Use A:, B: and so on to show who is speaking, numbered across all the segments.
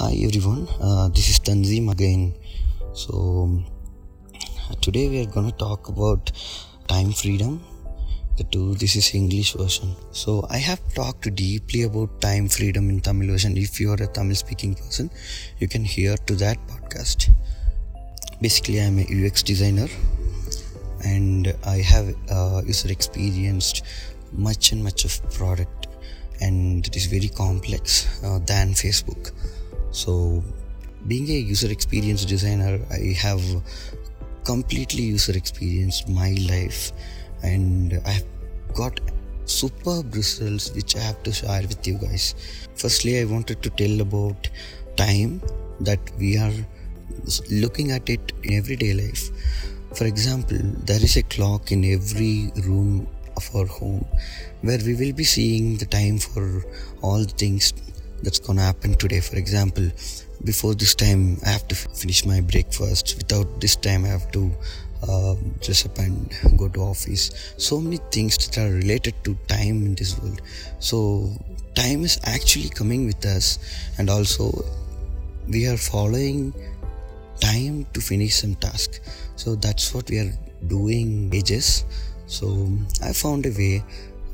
A: Hi everyone, uh, this is Tanzim again. So, today we are going to talk about time freedom. The two, this is English version. So, I have talked deeply about time freedom in Tamil version. If you are a Tamil speaking person, you can hear to that podcast. Basically, I'm a UX designer and I have uh, user experienced much and much of product and it is very complex uh, than Facebook. So, being a user experience designer, I have completely user experienced my life and I have got superb results which I have to share with you guys. Firstly, I wanted to tell about time that we are looking at it in everyday life. For example, there is a clock in every room of our home where we will be seeing the time for all things that's gonna happen today. For example before this time i have to finish my breakfast. Without this time i have to uh, dress up and go to office. So many things that are related to time in this world. So time is actually coming with us. And also we are following time to finish some task. So that's what we are doing ages so i found a way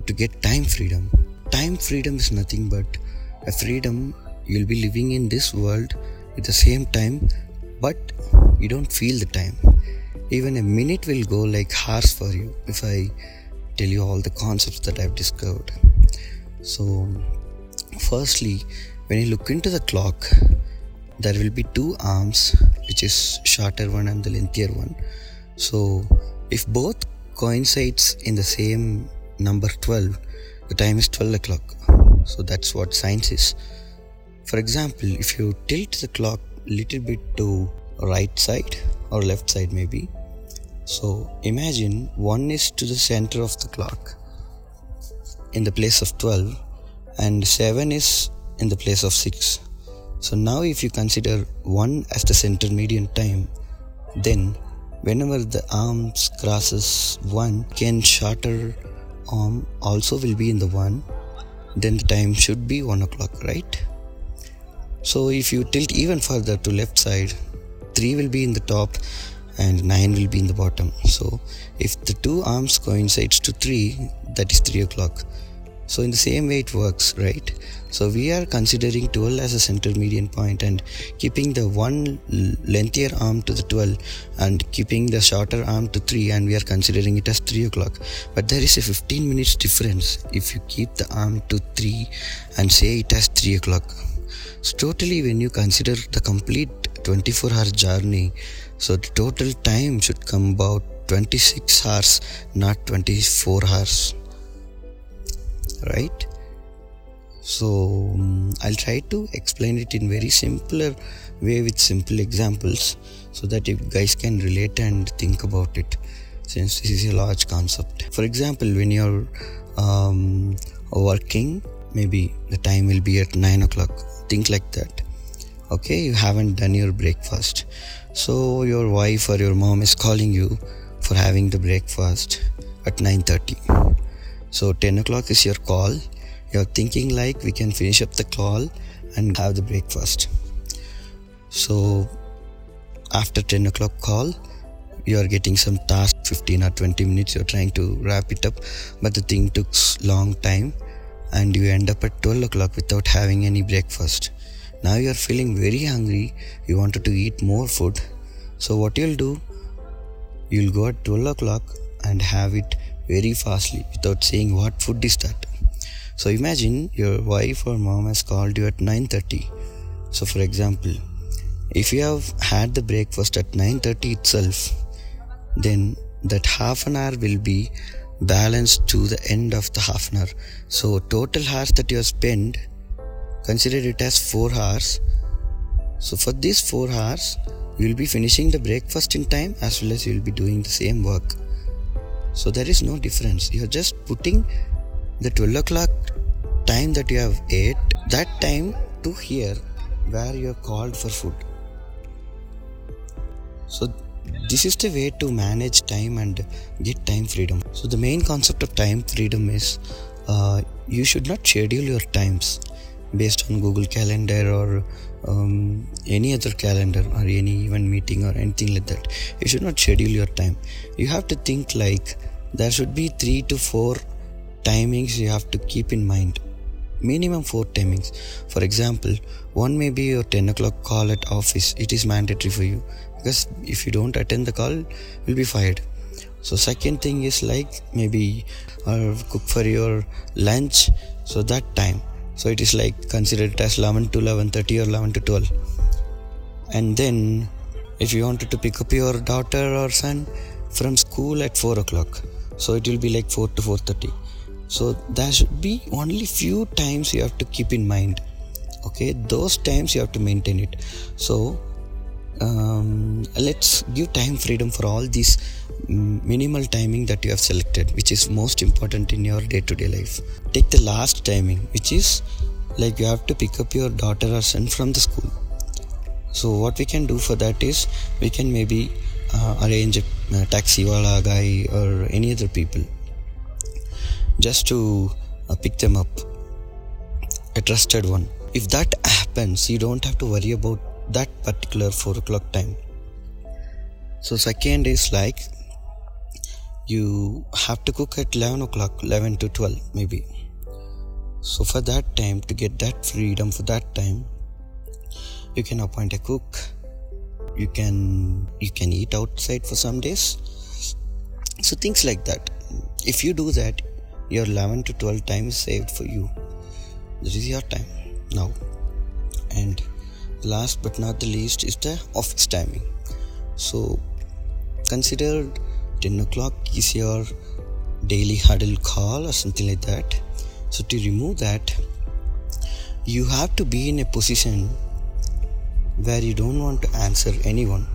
A: to get time freedom. Time freedom is nothing but a freedom you'll be living in this world at the same time but you don't feel the time. Even a minute will go like hours for you if i tell you all the concepts that i've discovered. So firstly when you look into the clock there will be two arms which is shorter one and the lengthier one. So if both coincides in the same number 12 the time is 12 o'clock so that's what science is. For example if you tilt the clock little bit to right side or left side maybe so imagine 1 is to the center of the clock in the place of 12 and 7 is in the place of 6 so now if you consider 1 as the center median time then whenever the arms crosses 1 can shorter arm also will be in the 1 then the time should be 1 o'clock right? So if you tilt even further to left side 3 will be in the top and 9 will be in the bottom. So if the two arms coincides to 3 that is 3 o'clock so in the same way it works right? So we are considering 12 as a center median point and keeping the one lengthier arm to the 12 and keeping the shorter arm to 3 and we are considering it as 3 o'clock. But there is a 15 minutes difference if you keep the arm to 3 and say it as 3 o'clock. So totally when you consider the complete 24 hour journey so the total time should come about 26 hours not 24 hours right? So um, i'll try to explain it in very simpler way with simple examples so that you guys can relate and think about it since this is a large concept. For example when you're um, working maybe the time will be at 9 o'clock think like that. Okay you haven't done your breakfast. So your wife or your mom is calling you for having the breakfast at 9.30 so 10 o'clock is your call. You're thinking like we can finish up the call and have the breakfast. So after 10 o'clock call, you are getting some task 15 or 20 minutes you're trying to wrap it up but the thing took long time and you end up at 12 o'clock without having any breakfast now you're feeling very hungry you wanted to eat more food so what you'll do you'll go at 12 o'clock and have it very fastly without saying what food is that. So imagine your wife or mom has called you at 9:30. So for example, if you have had the breakfast at 9:30 itself, then that half an hour will be balanced to the end of the half an hour. So total hours that you have spent, consider it as 4 hours. So for these 4 hours, you will be finishing the breakfast in time as well as you will be doing the same work. So there is no difference. You're just putting the 12 o'clock time that you have ate, that time to here where you're called for food. So this is the way to manage time and get time freedom. So the main concept of time freedom is uh, you should not schedule your times based on Google Calendar or um, any other calendar or any event meeting or anything like that. You should not schedule your time. You have to think like there should be three to four timings you have to keep in mind. Minimum four timings. For example, one may be your 10 o'clock call at office. It is mandatory for you because if you don't attend the call, you'll be fired. So second thing is like maybe uh, cook for your lunch. So that time so it is like considered as 11 to 11.30 or 11 to 12 and then if you wanted to pick up your daughter or son from school at 4 o'clock so it will be like 4 to 4.30 so there should be only few times you have to keep in mind. Okay those times you have to maintain it. So um, let's give time freedom for all these minimal timing that you have selected which is most important in your day-to-day life. Take the last timing which is like you have to pick up your daughter or son from the school. So what we can do for that is we can maybe uh, arrange a, a taxi wala guy or any other people just to uh, pick them up. A trusted one. If that happens you don't have to worry about that particular 4 o'clock time. So second is like you have to cook at 11 o'clock 11 to 12 maybe. So for that time to get that freedom for that time you can appoint a cook. You can you can eat outside for some days. So things like that. If you do that your 11 to 12 time is saved for you. This is your time now. And last but not the least is the office timing. So consider 10 o'clock is your daily huddle call or something like that. So to remove that you have to be in a position where you don't want to answer anyone.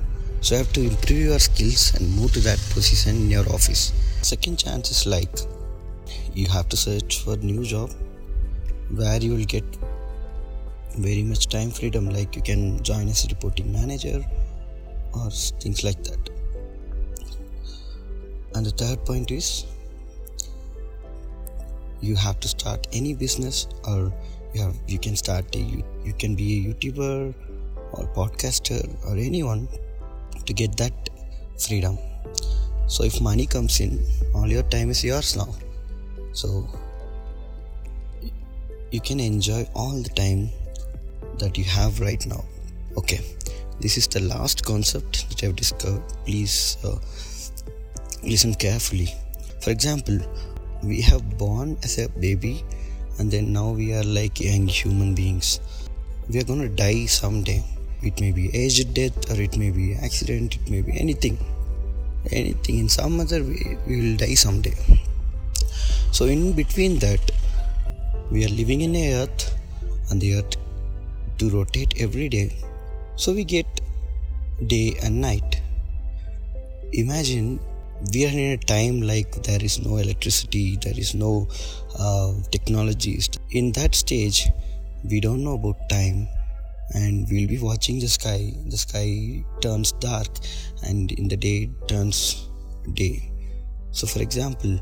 A: So you have to improve your skills and move to that position in your office. Second chance is like you have to search for new job where you will get very much time freedom like you can join as a reporting manager or things like that. And the third point is you have to start any business or you have you can start a, you, you can be a youtuber or podcaster or anyone to get that freedom. So if money comes in all your time is yours now. So you can enjoy all the time that you have right now. Okay. This is the last concept that i've discovered. Please uh, listen carefully. For example we have born as a baby and then now we are like young human beings. We are going to die someday. It may be aged death or it may be accident it may be anything. Anything in some other way we will die someday. So in between that we are living in a earth and the earth to rotate every day. So we get day and night. Imagine we are in a time like there is no electricity, there is no uh, technologies. In that stage, we don't know about time and we'll be watching the sky. The sky turns dark and in the day turns day. So, for example,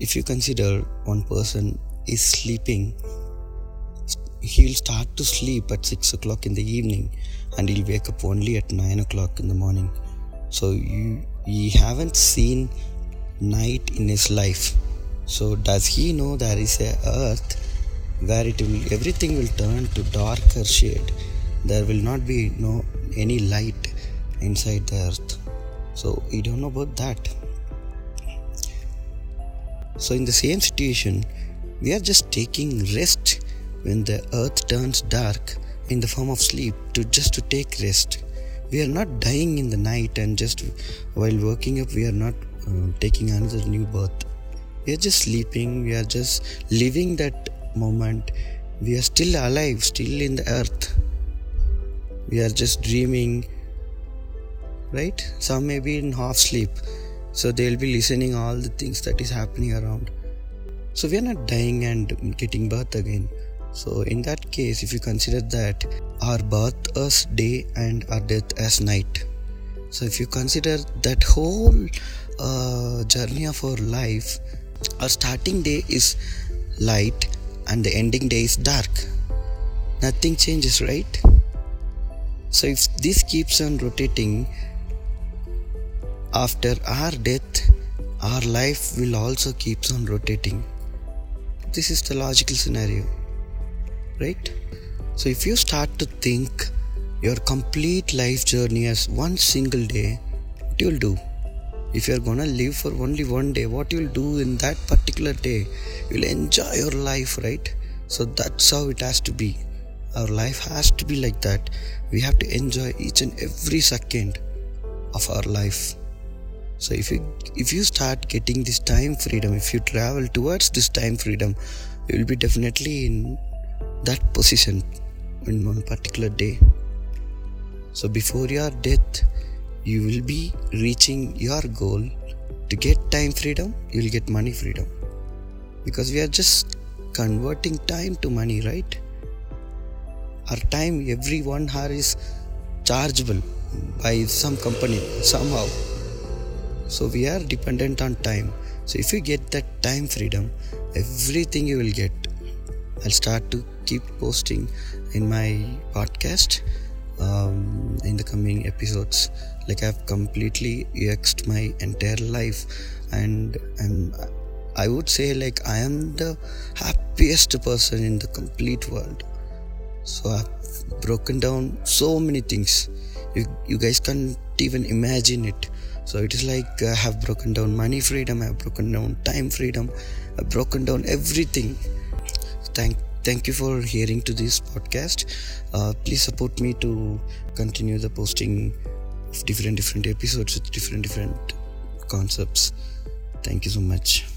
A: if you consider one person is sleeping he'll start to sleep at 6 o'clock in the evening and he'll wake up only at 9 o'clock in the morning. So you he haven't seen night in his life. So does he know there is a earth where it will everything will turn to darker shade? There will not be no any light inside the earth. So we don't know about that. So in the same situation we are just taking rest when the earth turns dark in the form of sleep to just to take rest. We are not dying in the night and just while waking up we are not uh, taking another new birth. We are just sleeping we are just living that moment. We are still alive still in the earth. We are just dreaming right? Some may be in half sleep so they'll be listening all the things that is happening around. So we are not dying and getting birth again so, in that case, if you consider that our birth as day and our death as night, so if you consider that whole uh, journey of our life, our starting day is light and the ending day is dark. nothing changes right? So if this keeps on rotating after our death our life will also keeps on rotating. This is the logical scenario right? So if you start to think your complete life journey as one single day what you'll do? If you're gonna live for only one day what you'll do in that particular day? You'll enjoy your life right? So that's how it has to be. Our life has to be like that. We have to enjoy each and every second of our life. So if you if you start getting this time freedom if you travel towards this time freedom you will be definitely in that position in one particular day. So before your death you will be reaching your goal. To get time freedom you will get money freedom. Because we are just converting time to money right? Our time every one hour is chargeable by some company somehow. So we are dependent on time. So if you get that time freedom everything you will get i'll start to keep posting in my podcast um, in the coming episodes. Like i've completely exed my entire life and and i would say like i am the happiest person in the complete world. So i've broken down so many things. You, you guys can't even imagine it. So it is like i have broken down money freedom i have broken down time freedom i've broken down everything. Thank thank you for hearing to this podcast. Uh, please support me to continue the posting of different different episodes with different different concepts. Thank you so much